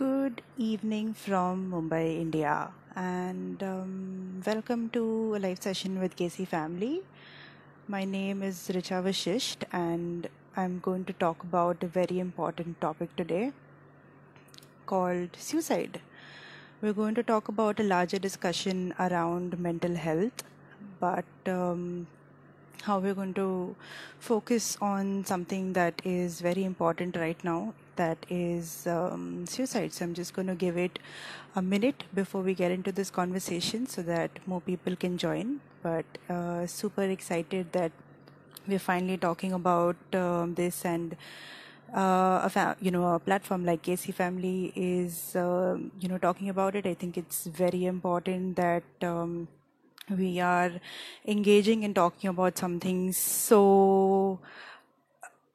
Good evening from Mumbai, India, and um, welcome to a live session with Gaysi Family. My name is Richa Vashisht, and I'm going to talk about a very important topic today called suicide. We're going to talk about a larger discussion around mental health, but um, how we're going to focus on something that is very important right now that is um, suicide. So I'm just going to give it a minute before we get into this conversation so that more people can join. But uh, super excited that we're finally talking about um, this and uh, a fa- you know a platform like Gaysi Family is uh, you know talking about it. I think it's very important that um, we are engaging and talking about something so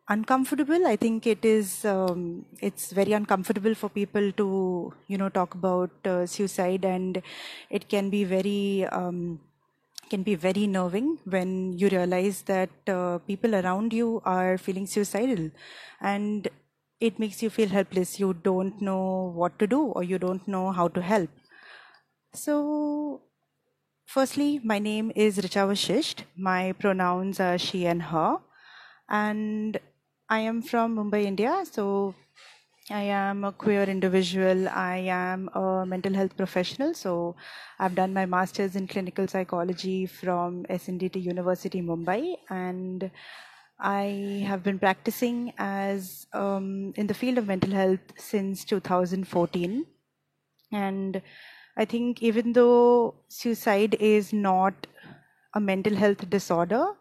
uncomfortable. I think it is um, it's very uncomfortable for people to you know talk about uh, suicide and it can be very um, can be very nerving when you realize that uh, people around you are feeling suicidal. And it makes you feel helpless. You don't know what to do or you don't know how to help. So firstly my name is richa vashisht. My pronouns are she and her. And I am from Mumbai, India. So I am a queer individual. I am a mental health professional. So I've done my master's in clinical psychology from SNDT University, Mumbai, and I have been practicing as um, in the field of mental health since 2014. And I think even though suicide is not a mental health disorder,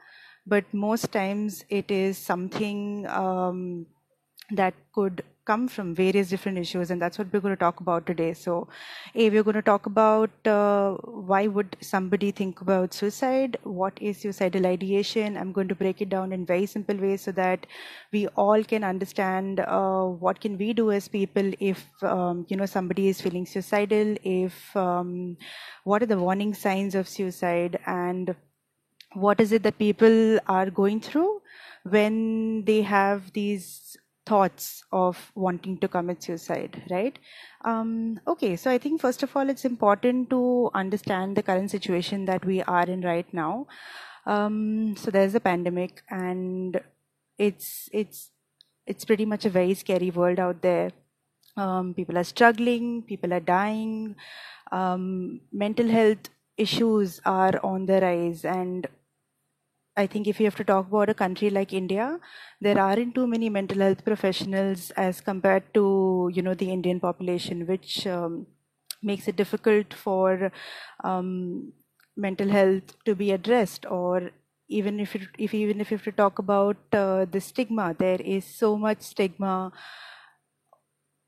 but most times it is something um, that could come from various different issues and that's what we're going to talk about today. So a we're going to talk about uh, why would somebody think about suicide? What is suicidal ideation? I'm going to break it down in very simple ways so that we all can understand uh, what can we do as people if um, you know somebody is feeling suicidal if um, what are the warning signs of suicide and what is it that people are going through when they have these thoughts of wanting to commit suicide right? Um, okay so i think first of all it's important to understand the current situation that we are in right now. Um, so there's a pandemic and it's it's it's pretty much a very scary world out there. Um, people are struggling people are dying um, mental health issues are on the rise and I think if you have to talk about a country like India, there aren't too many mental health professionals as compared to you know the Indian population, which um, makes it difficult for um, mental health to be addressed. Or even if it, if even if you have to talk about uh, the stigma, there is so much stigma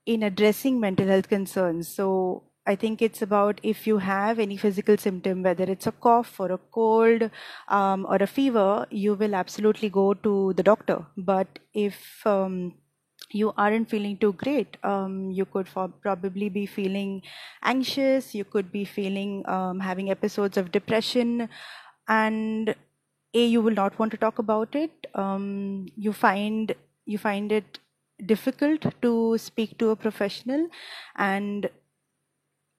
in addressing mental health concerns. So I think it's about if you have any physical symptom, whether it's a cough or a cold um, or a fever, you will absolutely go to the doctor. But if um, you aren't feeling too great, um, you could for- probably be feeling anxious, you could be feeling um, having episodes of depression, and a you will not want to talk about it. Um, you find you find it difficult to speak to a professional and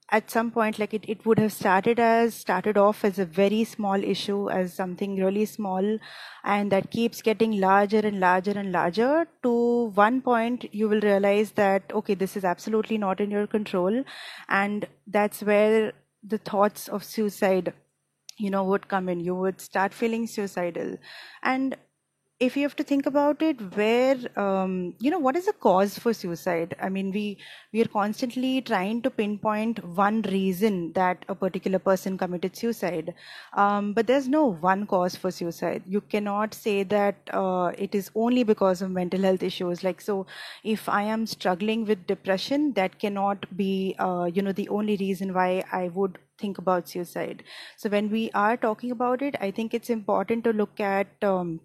at some point like it, it would have started as started off as a very small issue as something really small and that keeps getting larger and larger and larger to one point you will realize that okay this is absolutely not in your control. And that's where the thoughts of suicide you know would come in. You would start feeling suicidal. And if you have to think about it where um, you know what is the cause for suicide? I mean we we are constantly trying to pinpoint one reason that a particular person committed suicide. Um, but there's no one cause for suicide. You cannot say that uh, it is only because of mental health issues. Like so if i am struggling with depression that cannot be uh, you know the only reason why i would think about suicide. So when we are talking about it i think it's important to look at um,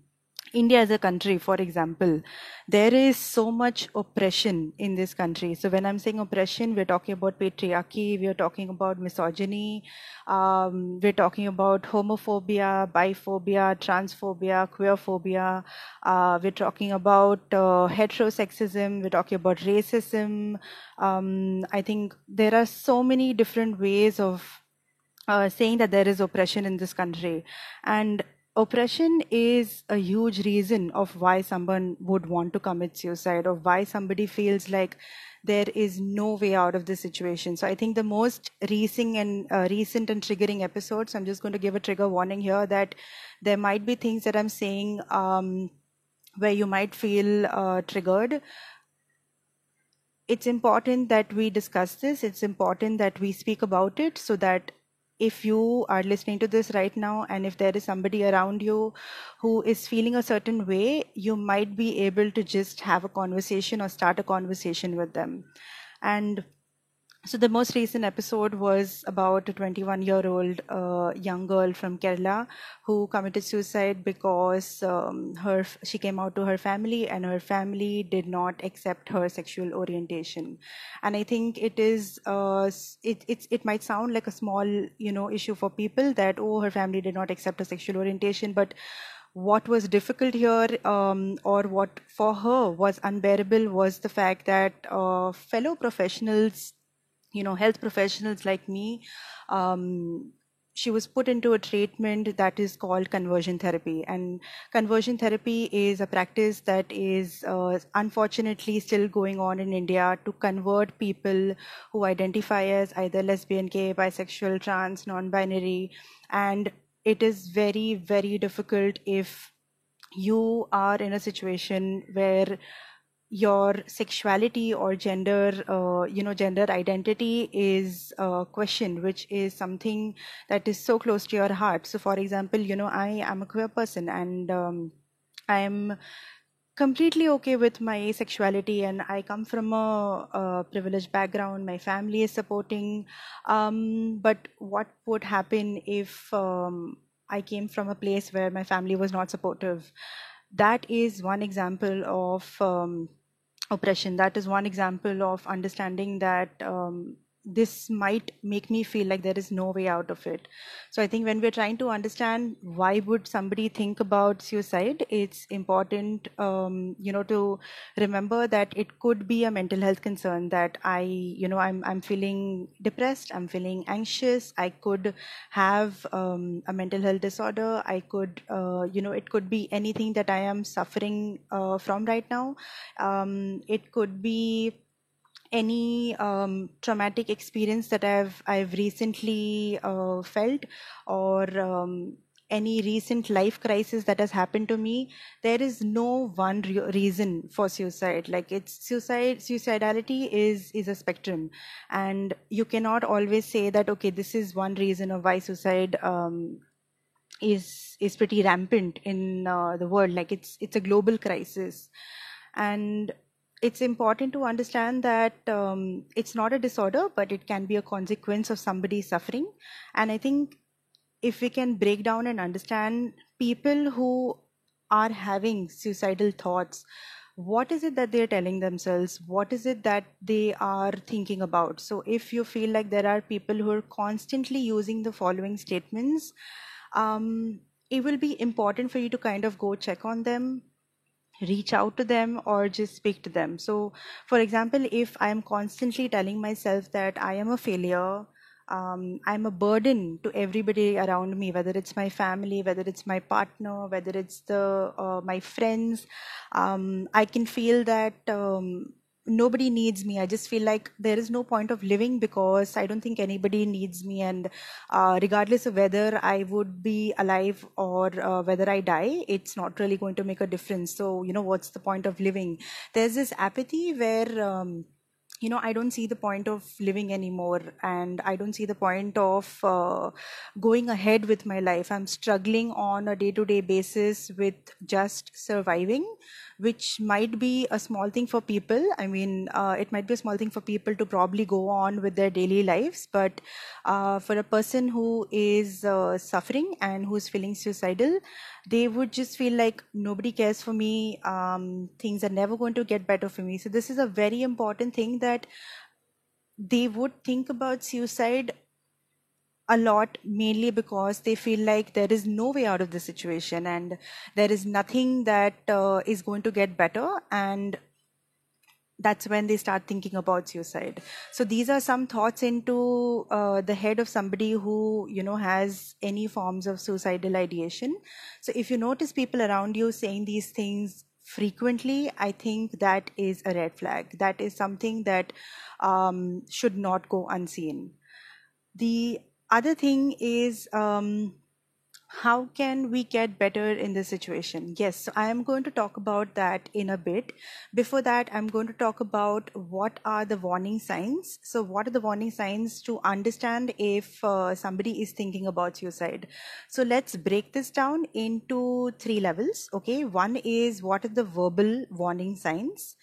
India as a country, for example, there is so much oppression in this country. So when I'm saying oppression, we're talking about patriarchy, we're talking about misogyny, um, we're talking about homophobia, biphobia, transphobia, queerphobia. Uh, we're talking about uh, heterosexism. We're talking about racism. Um, I think there are so many different ways of uh, saying that there is oppression in this country, and oppression is a huge reason of why someone would want to commit suicide or why somebody feels like there is no way out of this situation. So i think the most recent and uh, recent and triggering episodes i'm just going to give a trigger warning here that there might be things that i'm saying um, where you might feel uh, triggered. It's important that we discuss this. It's important that we speak about it so that if you are listening to this right now and if there is somebody around you who is feeling a certain way, you might be able to just have a conversation or start a conversation with them. And so the most recent episode was about a 21 year old uh, young girl from Kerala who committed suicide because um, her she came out to her family and her family did not accept her sexual orientation. And I think it is uh, it it it might sound like a small you know issue for people that oh her family did not accept her sexual orientation, but what was difficult here um, or what for her was unbearable was the fact that uh, fellow professionals you know health professionals like me um, she was put into a treatment that is called conversion therapy. And conversion therapy is a practice that is uh, unfortunately still going on in india to convert people who identify as either lesbian gay bisexual trans non-binary. And it is very very difficult if you are in a situation where your sexuality or gender uh, you know gender identity is a question which is something that is so close to your heart. So for example you know i am a queer person and um, i'm completely okay with my sexuality and i come from a, a privileged background. My family is supporting. Um, but what would happen if um, i came from a place where my family was not supportive? That is one example of um, oppression. That is one example of understanding that um, this might make me feel like there is no way out of it. So i think when we're trying to understand why would somebody think about suicide it's important um, you know to remember that it could be a mental health concern that i you know i'm i'm feeling depressed i'm feeling anxious i could have um, a mental health disorder i could uh, you know it could be anything that i am suffering uh, from right now. Um, it could be any um, traumatic experience that I've I've recently uh, felt or um, any recent life crisis that has happened to me there is no one re- reason for suicide. Like it's suicide suicidality is is a spectrum. And you cannot always say that okay this is one reason of why suicide um, is is pretty rampant in uh, the world. Like it's it's a global crisis. And it's important to understand that um, it's not a disorder, but it can be a consequence of somebody suffering. And I think if we can break down and understand people who are having suicidal thoughts, what is it that they're telling themselves? What is it that they are thinking about? So, if you feel like there are people who are constantly using the following statements, um, it will be important for you to kind of go check on them, reach out to them or just speak to them. So, for example, if I'm constantly telling myself that I am a failure, um, I'm a burden to everybody around me, whether it's my family, whether it's my partner, whether it's the uh, my friends. Um, I can feel that um, nobody needs me. I just feel like there is no point of living because i don't think anybody needs me. And uh, regardless of whether i would be alive or uh, whether i die it's not really going to make a difference. So you know what's the point of living? There's this apathy where um, you know i don't see the point of living anymore. And i don't see the point of uh, going ahead with my life. I'm struggling on a day to day basis with just surviving which might be a small thing for people. I mean uh, it might be a small thing for people to probably go on with their daily lives but uh, for a person who is uh, suffering and who's feeling suicidal they would just feel like nobody cares for me um, things are never going to get better for me. So this is a very important thing that they would think about suicide a lot mainly because they feel like there is no way out of the situation and there is nothing that uh, is going to get better and that's when they start thinking about suicide. So these are some thoughts into uh, the head of somebody who you know has any forms of suicidal ideation. So if you notice people around you saying these things frequently i think that is a red flag. That is something that um, should not go unseen. The other thing is um, how can we get better in this situation? Yes so i am going to talk about that in a bit. Before that i'm going to talk about what are the warning signs. So what are the warning signs to understand if uh, somebody is thinking about suicide? So let's break this down into three levels okay? One is what are the verbal warning signs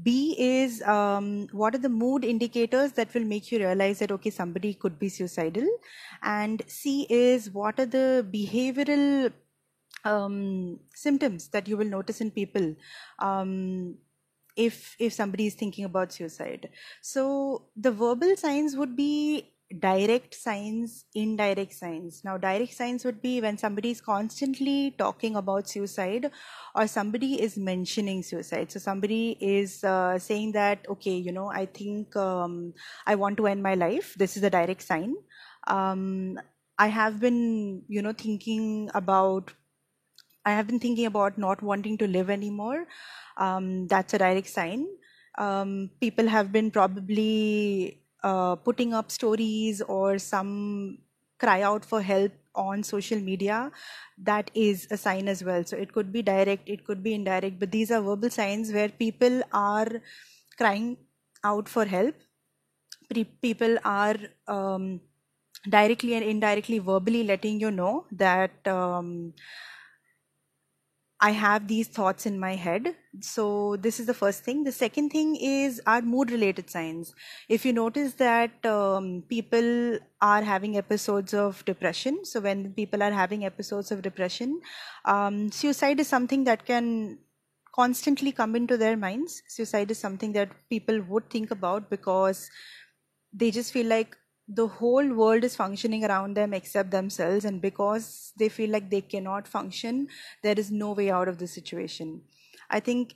B is um, what are the mood indicators that will make you realize that okay somebody could be suicidal, and C is what are the behavioral um, symptoms that you will notice in people um, if if somebody is thinking about suicide. So the verbal signs would be direct signs, indirect signs. Now, direct signs would be when somebody is constantly talking about suicide or somebody is mentioning suicide. So, somebody is uh, saying that, okay, you know, I think um, I want to end my life. This is a direct sign. Um, I have been, you know, thinking about, I have been thinking about not wanting to live anymore. Um, that's a direct sign. Um, people have been probably uh, putting up stories or some cry out for help on social media that is a sign as well. So it could be direct it could be indirect but these are verbal signs where people are crying out for help. People are um, directly and indirectly verbally letting you know that um, I have these thoughts in my head. So, this is the first thing. The second thing is our mood related signs. If you notice that um, people are having episodes of depression, so when people are having episodes of depression, um, suicide is something that can constantly come into their minds. Suicide is something that people would think about because they just feel like the whole world is functioning around them except themselves and because they feel like they cannot function there is no way out of the situation. I think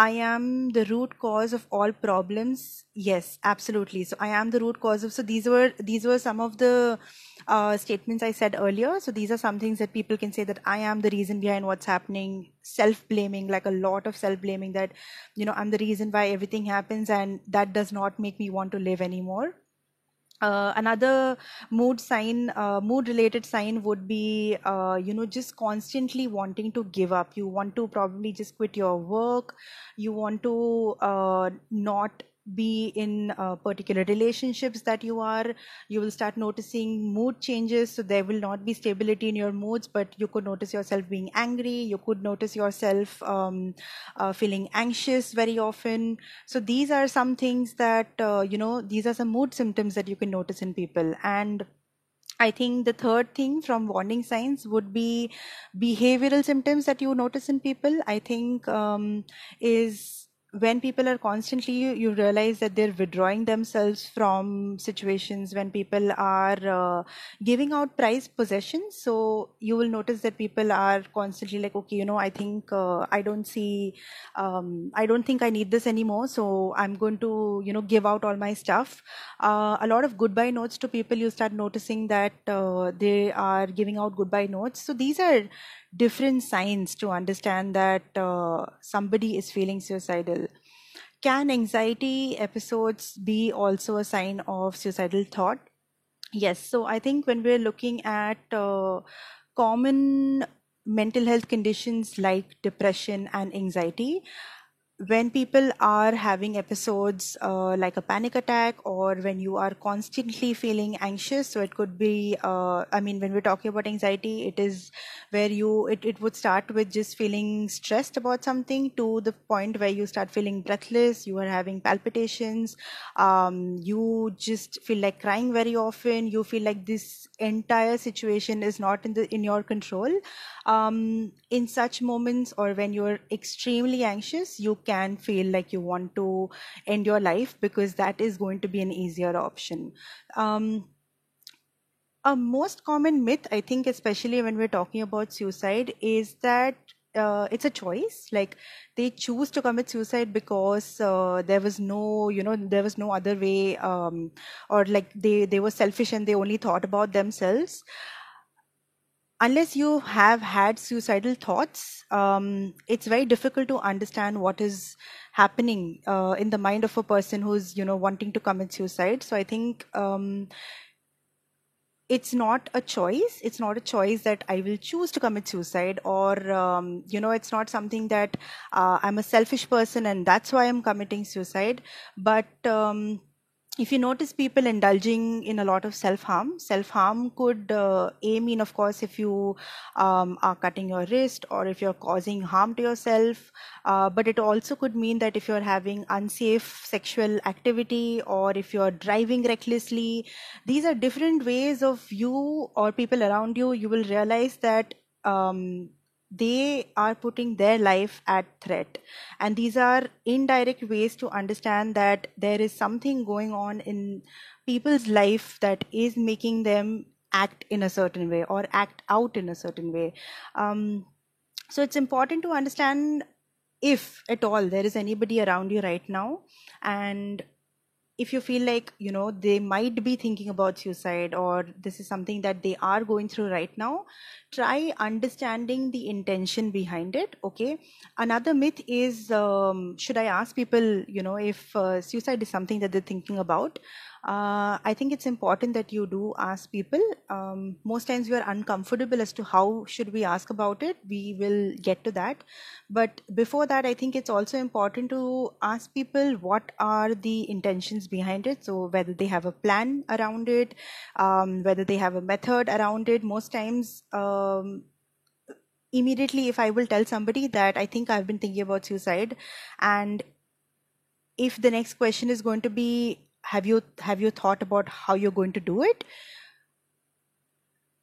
i am the root cause of all problems. Yes absolutely. So i am the root cause of so these were these were some of the uh, statements i said earlier. So these are some things that people can say that i am the reason behind what's happening. Self blaming like a lot of self blaming that you know i'm the reason why everything happens and that does not make me want to live anymore uh, another mood sign uh, mood related sign would be uh, you know just constantly wanting to give up. You want to probably just quit your work. You want to uh, not be in uh, particular relationships that you are you will start noticing mood changes so there will not be stability in your moods but you could notice yourself being angry you could notice yourself um, uh, feeling anxious very often so these are some things that uh, you know these are some mood symptoms that you can notice in people and I think the third thing from warning signs would be behavioral symptoms that you notice in people. I think um, is when people are constantly you, you realize that they're withdrawing themselves from situations when people are uh, giving out prized possessions. So you will notice that people are constantly like okay you know i think uh, i don't see um, i don't think i need this anymore so i'm going to you know give out all my stuff. Uh, a lot of goodbye notes to people you start noticing that uh, they are giving out goodbye notes. So these are different signs to understand that uh, somebody is feeling suicidal. Can anxiety episodes be also a sign of suicidal thought? Yes. So I think when we're looking at uh, common mental health conditions like depression and anxiety, when people are having episodes uh, like a panic attack or when you are constantly feeling anxious so it could be uh, i mean when we're talking about anxiety it is where you it, it would start with just feeling stressed about something to the point where you start feeling breathless you are having palpitations um, you just feel like crying very often you feel like this entire situation is not in the in your control. Um, in such moments or when you're extremely anxious you can feel like you want to end your life because that is going to be an easier option. Um, a most common myth i think especially when we're talking about suicide is that uh, it's a choice. Like they choose to commit suicide because uh, there was no you know there was no other way um, or like they they were selfish and they only thought about themselves unless you have had suicidal thoughts, um, it's very difficult to understand what is happening uh, in the mind of a person who's you know wanting to commit suicide. So I think um, it's not a choice. It's not a choice that I will choose to commit suicide, or um, you know, it's not something that uh, I'm a selfish person and that's why I'm committing suicide. But um, if you notice people indulging in a lot of self harm, self harm could uh, a mean, of course, if you um, are cutting your wrist or if you're causing harm to yourself. Uh, but it also could mean that if you're having unsafe sexual activity or if you're driving recklessly, these are different ways of you or people around you. You will realize that um, they are putting their life at threat. And these are indirect ways to understand that there is something going on in people's life that is making them act in a certain way or act out in a certain way. Um, so it's important to understand if at all there is anybody around you right now. And if you feel like you know they might be thinking about suicide or this is something that they are going through right now try understanding the intention behind it okay? Another myth is um, should i ask people you know if uh, suicide is something that they're thinking about uh, i think it's important that you do ask people. Um, most times we are uncomfortable as to how should we ask about it. We will get to that. But before that i think it's also important to ask people what are the intentions behind it. So whether they have a plan around it um, whether they have a method around it. Most times um, immediately if i will tell somebody that i think i've been thinking about suicide and if the next question is going to be have you have you thought about how you're going to do it?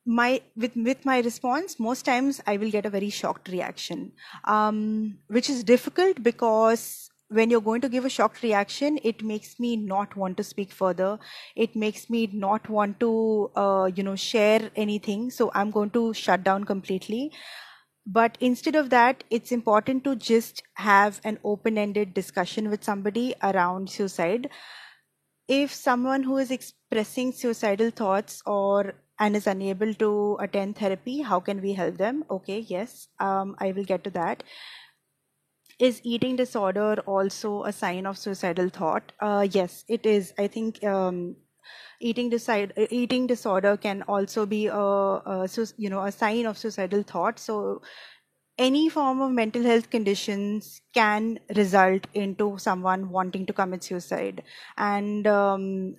My with with my response most times i will get a very shocked reaction. Um, which is difficult because when you're going to give a shocked reaction it makes me not want to speak further. It makes me not want to uh, you know share anything. So i'm going to shut down completely. But instead of that it's important to just have an open ended discussion with somebody around suicide if someone who is expressing suicidal thoughts or and is unable to attend therapy how can we help them? Okay yes um, i will get to that. Is eating disorder also a sign of suicidal thought? Uh, yes it is. I think um, eating decide eating disorder can also be a, a you know a sign of suicidal thought. So any form of mental health conditions can result into someone wanting to commit suicide. And um,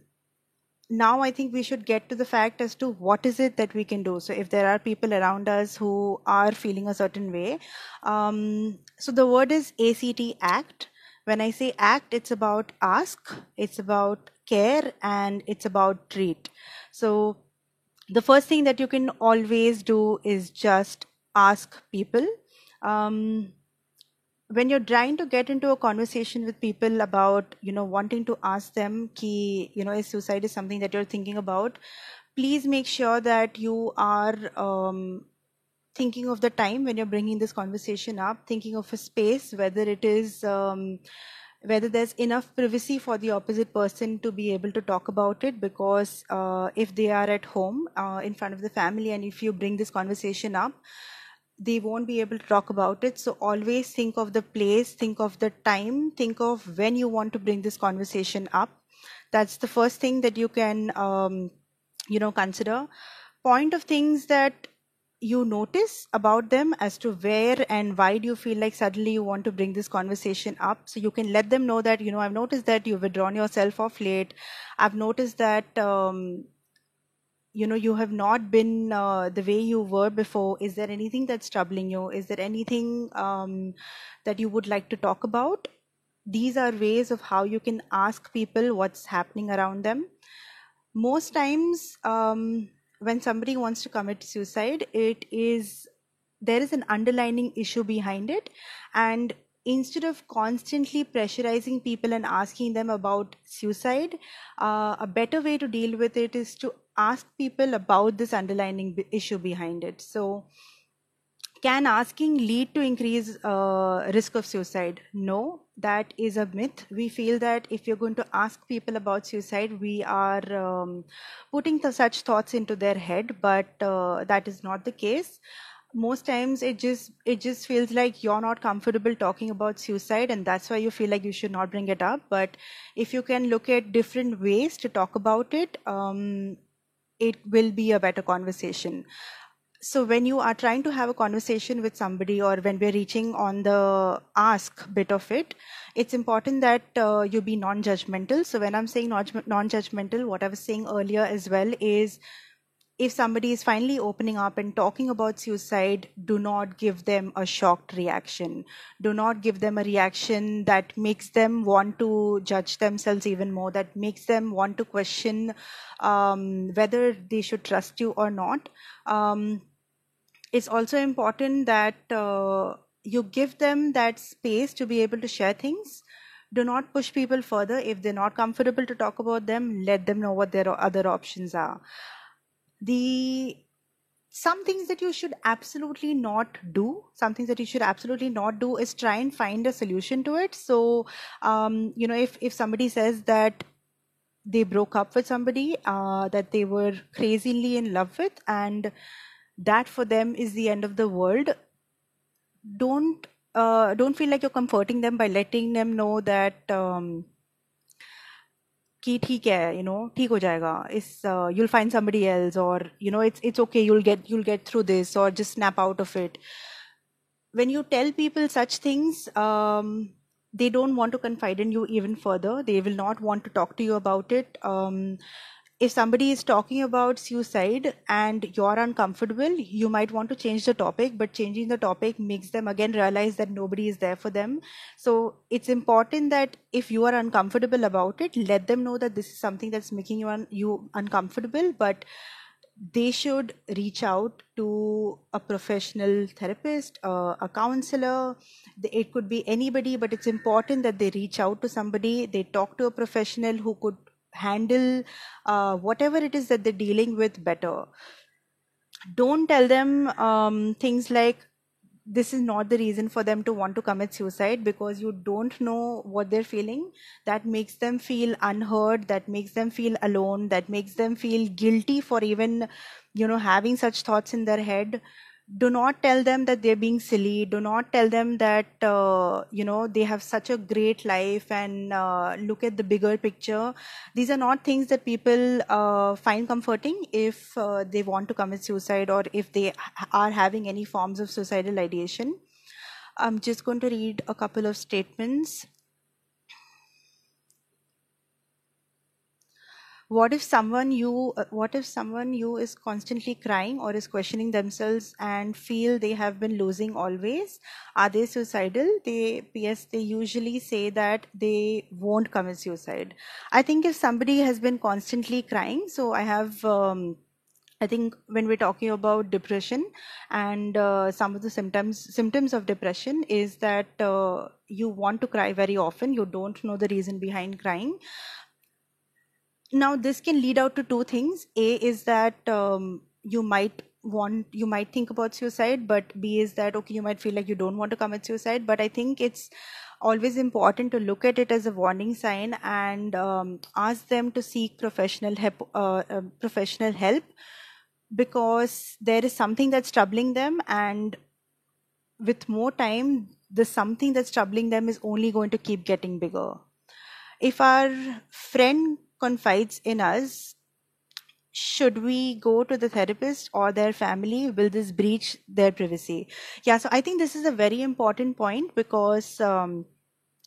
now i think we should get to the fact as to what is it that we can do. So if there are people around us who are feeling a certain way um, so the word is act act when i say act it's about ask it's about care and it's about treat. So the first thing that you can always do is just ask people um, when you're trying to get into a conversation with people about you know wanting to ask them key you know if suicide is something that you're thinking about please make sure that you are um, thinking of the time when you're bringing this conversation up thinking of a space whether it is um, whether there's enough privacy for the opposite person to be able to talk about it because uh, if they are at home uh, in front of the family and if you bring this conversation up they won't be able to talk about it. So always think of the place, think of the time, think of when you want to bring this conversation up. That's the first thing that you can, um, you know, consider. Point of things that you notice about them as to where and why do you feel like suddenly you want to bring this conversation up so you can let them know that you know i've noticed that you've withdrawn yourself off late i've noticed that um, you know you have not been uh, the way you were before. Is there anything that's troubling you? Is there anything um, that you would like to talk about? These are ways of how you can ask people what's happening around them. Most times um, when somebody wants to commit suicide it is there is an underlying issue behind it. And instead of constantly pressurizing people and asking them about suicide uh, a better way to deal with it is to ask people about this underlying issue behind it. So can asking lead to increase uh, risk of suicide? No. That is a myth. We feel that if you're going to ask people about suicide we are um, putting such thoughts into their head but uh, that is not the case. Most times it just it just feels like you're not comfortable talking about suicide and that's why you feel like you should not bring it up. But if you can look at different ways to talk about it um, it will be a better conversation. So when you are trying to have a conversation with somebody or when we're reaching on the ask bit of it it's important that uh, you be non-judgmental. So when i'm saying non-judgmental what i was saying earlier as well is if somebody is finally opening up and talking about suicide do not give them a shocked reaction. Do not give them a reaction that makes them want to judge themselves even more that makes them want to question um, whether they should trust you or not. Um, it's also important that uh, you give them that space to be able to share things. Do not push people further. If they're not comfortable to talk about them let them know what their other options are the some things that you should absolutely not do some things that you should absolutely not do is try and find a solution to it. So um, you know if if somebody says that they broke up with somebody uh, that they were crazily in love with and that for them is the end of the world don't uh, don't feel like you're comforting them by letting them know that um, कि ठीक है you know ठीक हो जाएगा इस uh, you'll find somebody else or you know it's it's okay you'll get you'll get through this or just snap out of it when you tell people such things um, they don't want to confide in you even further they will not want to talk to you about it um, if somebody is talking about suicide and you're uncomfortable, you might want to change the topic, but changing the topic makes them again realize that nobody is there for them. So it's important that if you are uncomfortable about it, let them know that this is something that's making you, un- you uncomfortable, but they should reach out to a professional therapist, uh, a counselor. It could be anybody, but it's important that they reach out to somebody, they talk to a professional who could handle uh, whatever it is that they're dealing with better. Don't tell them um, things like, this is not the reason for them to want to commit suicide because you don't know what they're feeling. That makes them feel unheard, that makes them feel alone, that makes them feel guilty for even, you know, having such thoughts in their head do not tell them that they're being silly. Do not tell them that uh, you know they have such a great life and uh, look at the bigger picture. These are not things that people uh, find comforting if uh, they want to commit suicide or if they are having any forms of suicidal ideation. I'm just going to read a couple of statements what if someone you uh, what if someone you is constantly crying or is questioning themselves and feel they have been losing always? Are they suicidal? They yes they usually say that they won't commit suicide. I think if somebody has been constantly crying so i have um, I think when we're talking about depression and uh, some of the symptoms symptoms of depression is that uh, you want to cry very often. You don't know the reason behind crying now this can lead out to two things. A is that um, you might want you might think about suicide but b is that okay you might feel like you don't want to commit suicide. But i think it's always important to look at it as a warning sign and um, ask them to seek professional help uh, uh, professional help because there is something that's troubling them and with more time the something that's troubling them is only going to keep getting bigger. If our friend confides in us should we go to the therapist or their family? Will this breach their privacy? Yeah so i think this is a very important point because um,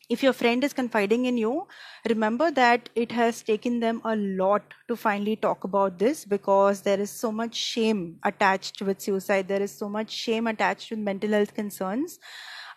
if your friend is confiding in you remember that it has taken them a lot to finally talk about this because there is so much shame attached with suicide. There is so much shame attached with mental health concerns.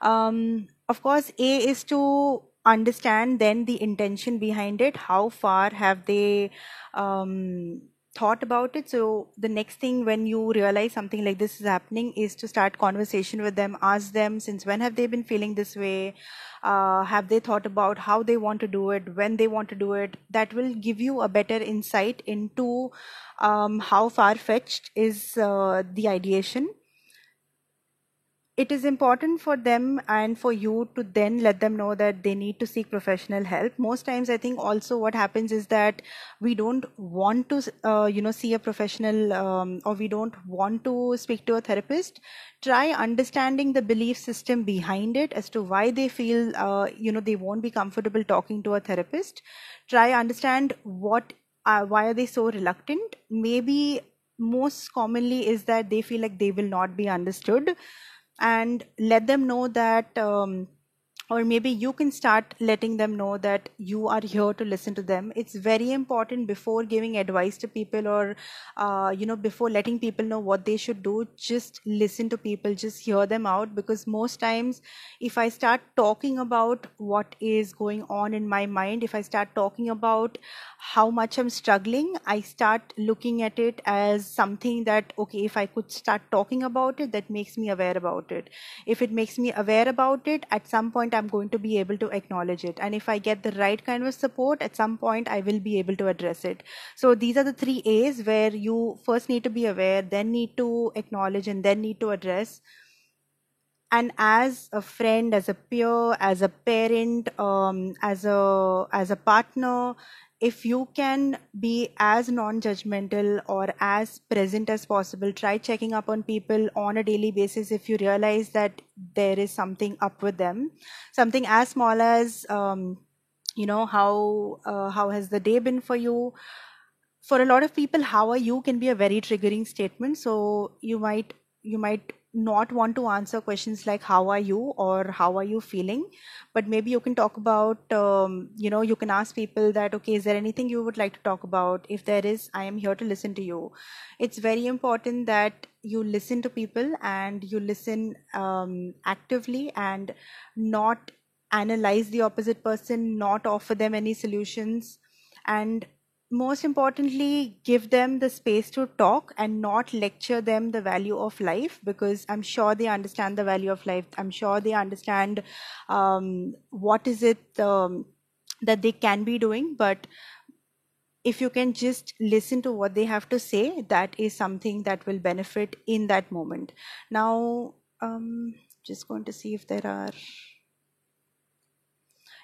Um, of course a is to understand then the intention behind it how far have they um, thought about it. So the next thing when you realize something like this is happening is to start conversation with them ask them since when have they been feeling this way? Uh, have they thought about how they want to do it when they want to do it? That will give you a better insight into um, how far-fetched is uh, the ideation it is important for them and for you to then let them know that they need to seek professional help. Most times i think also what happens is that we don't want to uh, you know see a professional um, or we don't want to speak to a therapist. Try understanding the belief system behind it as to why they feel uh, you know they won't be comfortable talking to a therapist. Try understand what uh, why are they so reluctant. Maybe most commonly is that they feel like they will not be understood and let them know that um, or maybe you can start letting them know that you are here to listen to them. It's very important before giving advice to people or uh, you know before letting people know what they should do just listen to people just hear them out. Because most times if i start talking about what is going on in my mind if i start talking about how much i'm struggling i start looking at it as something that okay if i could start talking about it that makes me aware about it. If it makes me aware about it at some point I'm going to be able to acknowledge it. And if I get the right kind of support, at some point I will be able to address it. So these are the three A's where you first need to be aware, then need to acknowledge, and then need to address. And as a friend, as a peer, as a parent, um, as a as a partner, if you can be as non-judgmental or as present as possible try checking up on people on a daily basis if you realize that there is something up with them. Something as small as um, you know how uh, how has the day been for you? For a lot of people how are you can be a very triggering statement. So you might you might not want to answer questions like how are you? or how are you feeling? But maybe you can talk about um, you know you can ask people that okay is there anything you would like to talk about? If there is i am here to listen to you. It's very important that you listen to people and you listen um, actively and not analyze the opposite person not offer them any solutions. And most importantly give them the space to talk and not lecture them the value of life because i'm sure they understand the value of life. I'm sure they understand um, what is it um, that they can be doing. But if you can just listen to what they have to say that is something that will benefit in that moment. Now um just going to see if there are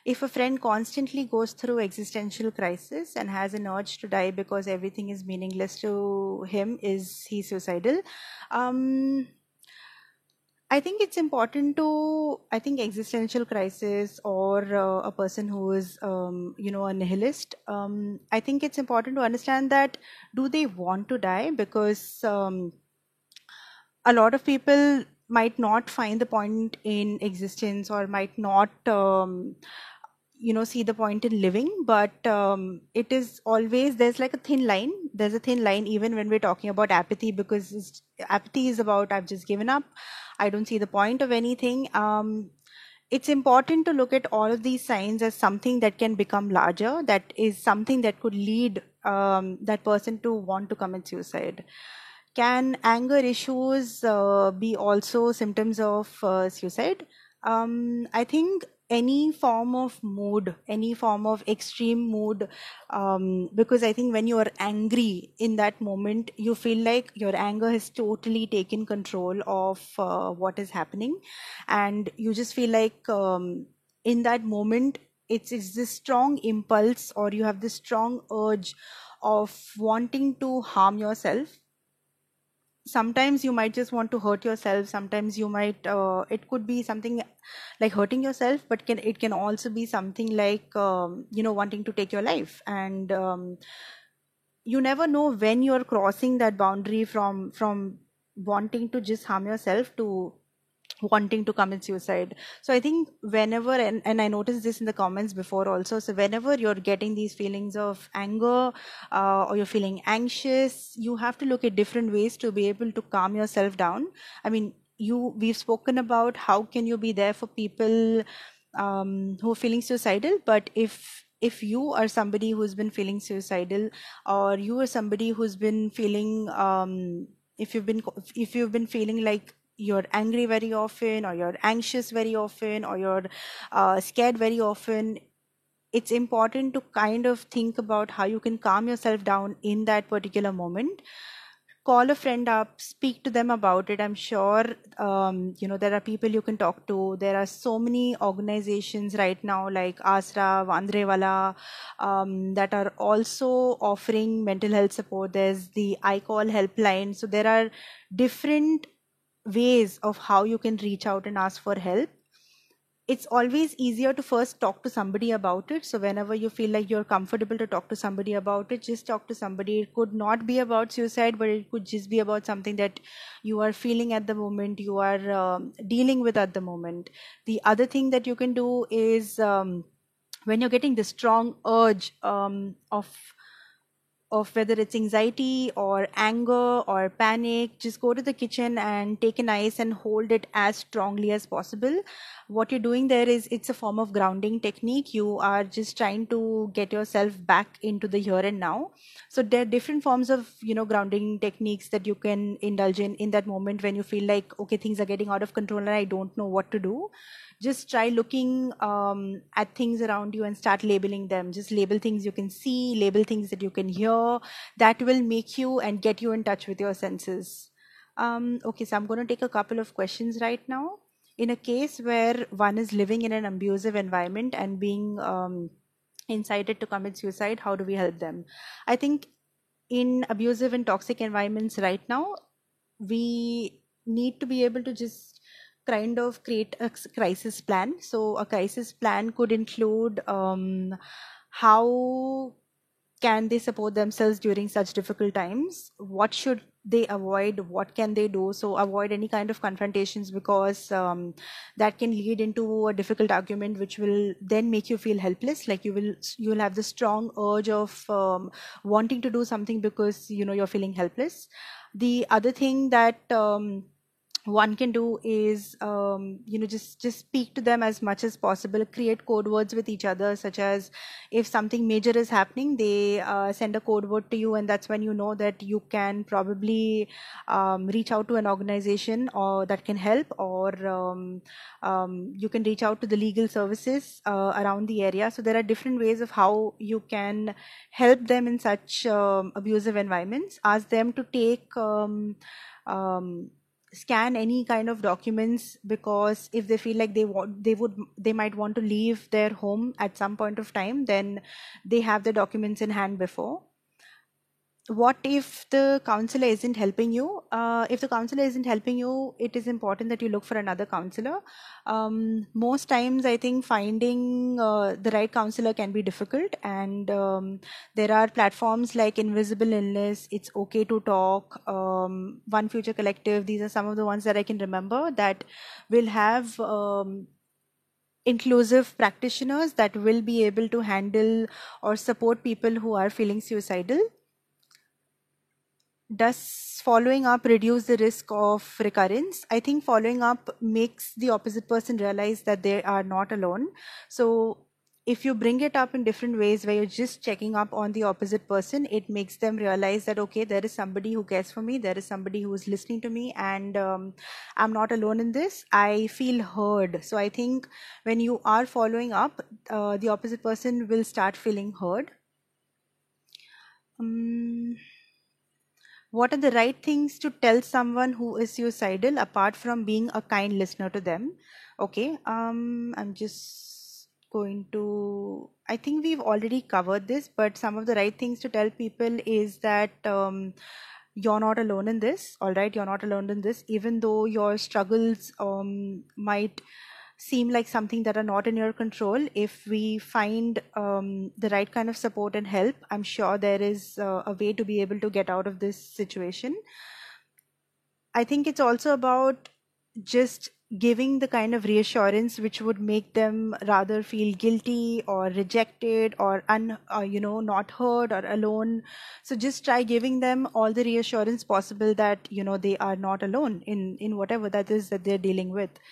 if a friend constantly goes through existential crisis and has an urge to die because everything is meaningless to him, is he suicidal? Um, I think it's important to, I think existential crisis or uh, a person who is, um, you know, a nihilist, um, I think it's important to understand that do they want to die? Because um, a lot of people might not find the point in existence or might not um, you know see the point in living but um, it is always there's like a thin line. There's a thin line even when we're talking about apathy because apathy is about i've just given up. I don't see the point of anything. Um, it's important to look at all of these signs as something that can become larger that is something that could lead um, that person to want to commit suicide can anger issues uh, be also symptoms of uh, suicide? Um, i think any form of mood any form of extreme mood um, because i think when you are angry in that moment you feel like your anger has totally taken control of uh, what is happening. And you just feel like um, in that moment it's, it's this strong impulse or you have this strong urge of wanting to harm yourself sometimes you might just want to hurt yourself. Sometimes you might uh, it could be something like hurting yourself but can it can also be something like um, you know wanting to take your life. And um, you never know when you're crossing that boundary from from wanting to just harm yourself to wanting to commit suicide. So i think whenever and, and i noticed this in the comments before also so whenever you're getting these feelings of anger uh, or you're feeling anxious you have to look at different ways to be able to calm yourself down. I mean you we've spoken about how can you be there for people um, who are feeling suicidal but if if you are somebody who's been feeling suicidal or you are somebody who's been feeling um, if you've been if you've been feeling like you're angry very often or you're anxious very often or you're uh, scared very often it's important to kind of think about how you can calm yourself down in that particular moment. Call a friend up speak to them about it. I'm sure um, you know there are people you can talk to. There are so many organizations right now like Aasra Vandrevala um, that are also offering mental health support. There's the iCall helpline. So there are different ways of how you can reach out and ask for help it's always easier to first talk to somebody about it. So whenever you feel like you're comfortable to talk to somebody about it just talk to somebody. It could not be about suicide but it could just be about something that you are feeling at the moment you are um, dealing with at the moment. The other thing that you can do is um, when you're getting the strong urge um, of of whether it's anxiety or anger or panic, just go to the kitchen and take an ice and hold it as strongly as possible. What you're doing there is it's a form of grounding technique. You are just trying to get yourself back into the here and now. So there are different forms of, you know, grounding techniques that you can indulge in in that moment when you feel like, okay, things are getting out of control and I don't know what to do just try looking um, at things around you and start labeling them. Just label things you can see label things that you can hear. That will make you and get you in touch with your senses. Um, okay so i'm going to take a couple of questions right now. In a case where one is living in an abusive environment and being um, incited to commit suicide how do we help them? I think in abusive and toxic environments right now we need to be able to just kind of create a crisis plan. So a crisis plan could include um, how can they support themselves during such difficult times? What should they avoid? What can they do? So avoid any kind of confrontations because um, that can lead into a difficult argument which will then make you feel helpless. Like you will you will have the strong urge of um, wanting to do something because you know you're feeling helpless. The other thing that um, one can do is um, you know just just speak to them as much as possible create code words with each other such as if something major is happening they uh, send a code word to you and that's when you know that you can probably um, reach out to an organization or that can help or um, um you can reach out to the legal services uh, around the area. So there are different ways of how you can help them in such um, abusive environments. Ask them to take um, scan any kind of documents because if they feel like they want they would they might want to leave their home at some point of time then they have the documents in hand before what if the counselor isn't helping you? Uh, if the counselor isn't helping you it is important that you look for another counselor. Um, most times i think finding uh, the right counselor can be difficult and um, there are platforms like invisible illness it's okay to talk um, one future collective. These are some of the ones that i can remember that will have um, inclusive practitioners that will be able to handle or support people who are feeling suicidal does following up reduce the risk of recurrence? I think following up makes the opposite person realize that they are not alone. So if you bring it up in different ways where you're just checking up on the opposite person, it makes them realize that, okay, there is somebody who cares for me, there is somebody who is listening to me, and um, I'm not alone in this. I feel heard. So I think when you are following up, uh, the opposite person will start feeling heard. Um, what are the right things to tell someone who is suicidal apart from being a kind listener to them? Okay um i'm just going to i think we've already covered this but some of the right things to tell people is that um, you're not alone in this all right? You're not alone in this even though your struggles um, might seem like something that are not in your control. If we find um, the right kind of support and help i'm sure there is uh, a way to be able to get out of this situation. I think it's also about just giving the kind of reassurance which would make them rather feel guilty or rejected or un, uh, you know not heard or alone. So just try giving them all the reassurance possible that you know they are not alone in in whatever that is that they're dealing with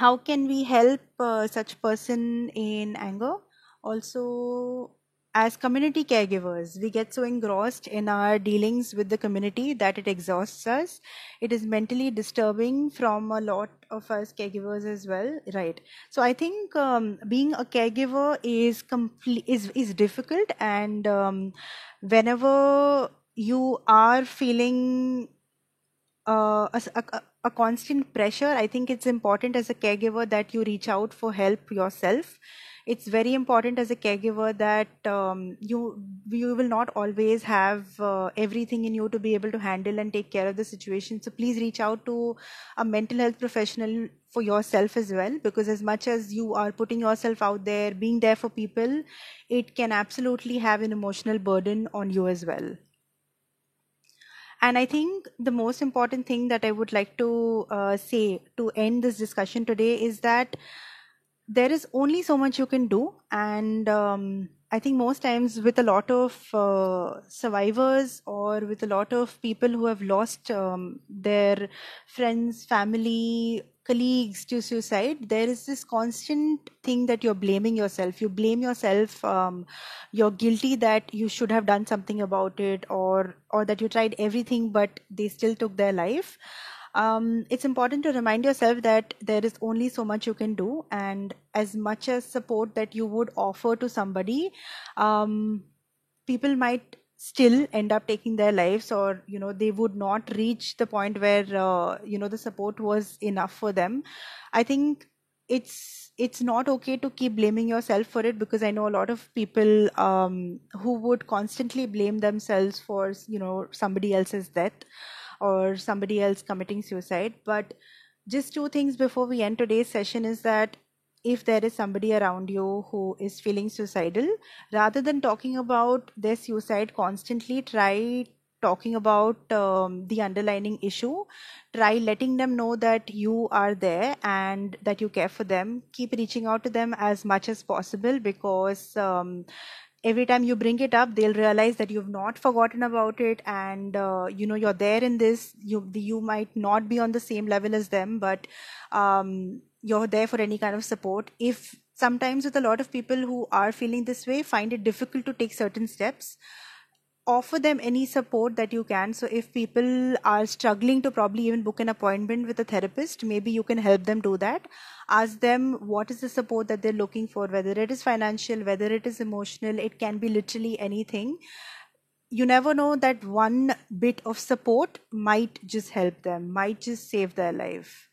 how can we help uh, such person in anger also as community caregivers, we get so engrossed in our dealings with the community that it exhausts us. It is mentally disturbing from a lot of us caregivers as well, right? So I think um, being a caregiver is complete is is difficult, and um, whenever you are feeling uh, a, a, a constant pressure, I think it's important as a caregiver that you reach out for help yourself. It's very important as a caregiver that um, you you will not always have uh, everything in you to be able to handle and take care of the situation. So please reach out to a mental health professional for yourself as well because as much as you are putting yourself out there being there for people it can absolutely have an emotional burden on you as well and I think the most important thing that I would like to uh, say to end this discussion today is that there is only so much you can do. And um, i think most times with a lot of uh, survivors or with a lot of people who have lost um, their friends family colleagues to suicide there is this constant thing that you're blaming yourself. You blame yourself um, you're guilty that you should have done something about it or or that you tried everything but they still took their life. Um, it's important to remind yourself that there is only so much you can do and as much as support that you would offer to somebody um, people might still end up taking their lives or you know they would not reach the point where uh, you know the support was enough for them i think it's it's not okay to keep blaming yourself for it because i know a lot of people um, who would constantly blame themselves for you know somebody else's death or somebody else committing suicide. But just two things before we end today's session is that if there is somebody around you who is feeling suicidal, rather than talking about their suicide constantly, try talking about um, the underlying issue. Try letting them know that you are there and that you care for them. Keep reaching out to them as much as possible because um, every time you bring it up they'll realize that you've not forgotten about it and uh, you know you're there in this you you might not be on the same level as them but um, you're there for any kind of support if sometimes with a lot of people who are feeling this way find it difficult to take certain steps offer them any support that you can. So, if people are struggling to probably even book an appointment with a therapist, maybe you can help them do that. Ask them what is the support that they're looking for, whether it is financial, whether it is emotional, it can be literally anything. You never know that one bit of support might just help them, might just save their life.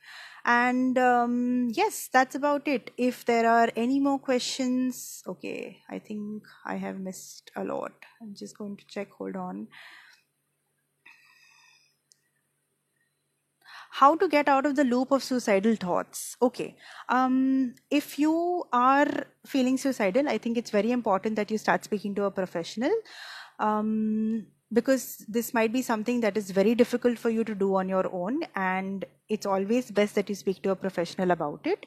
And um, yes, that's about it. If there are any more questions, okay, I think I have missed a lot. I'm just going to check. Hold on. How to get out of the loop of suicidal thoughts. Okay. Um, if you are feeling suicidal i think it's very important that you start speaking to a professional um, because this might be something that is very difficult for you to do on your own and it's always best that you speak to a professional about it.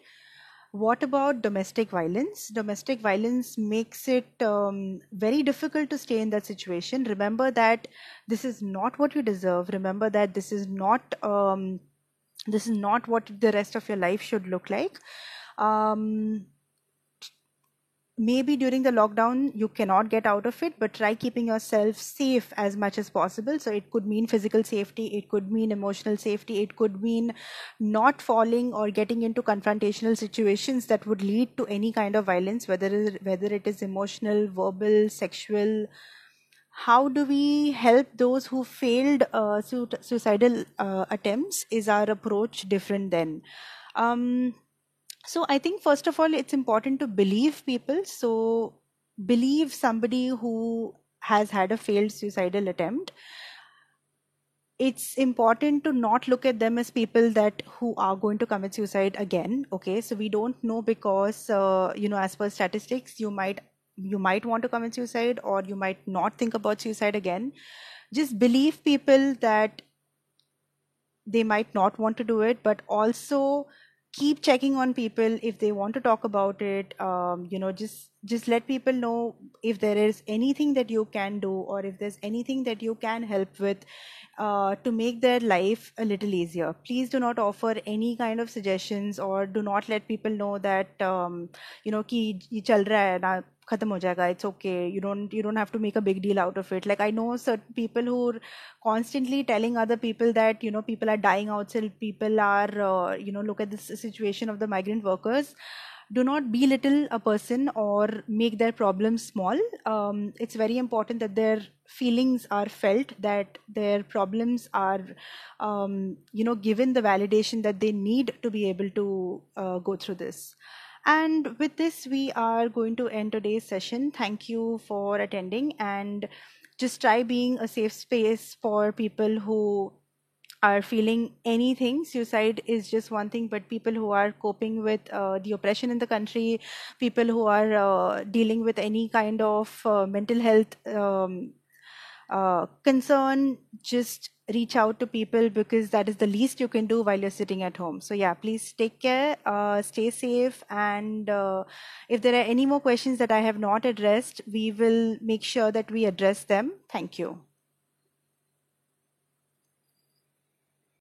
What about domestic violence? Domestic violence makes it um, very difficult to stay in that situation. Remember that this is not what you deserve. Remember that this is not um, this is not what the rest of your life should look like. Um, maybe during the lockdown you cannot get out of it but try keeping yourself safe as much as possible. So it could mean physical safety it could mean emotional safety it could mean not falling or getting into confrontational situations that would lead to any kind of violence whether whether it is emotional verbal sexual how do we help those who failed uh, suicidal uh, attempts is our approach different then um, so I think first of all, it's important to believe people. So believe somebody who has had a failed suicidal attempt. it's important to not look at them as people that who are going to commit suicide again okay so we don't know because uh, you know as per statistics you might you might want to commit suicide or you might not think about suicide again. Just believe people that they might not want to do it but also keep checking on people if they want to talk about it. Um, you know just just let people know if there is anything that you can do or if there's anything that you can help with uh, to make their life a little easier. Please do not offer any kind of suggestions or do not let people know that um, you know ki ye chal raha hai na khatam ho jayega it's okay. You don't you don't have to make a big deal out of it. Like i know certain people who are constantly telling other people that you know people are dying outside people are uh, you know look at this situation of the migrant workers. Do not belittle a person or make their problems small. Um, it's very important that their feelings are felt that their problems are um, you know given the validation that they need to be able to uh, go through this. And with this, we are going to end today's session. Thank you for attending and just try being a safe space for people who are feeling anything suicide is just one thing but people who are coping with uh, the oppression in the country people who are uh, dealing with any kind of uh, mental health um, uh, concern just reach out to people because that is the least you can do while you're sitting at home. So yeah please take care uh, stay safe and uh, if there are any more questions that i have not addressed we will make sure that we address them. Thank you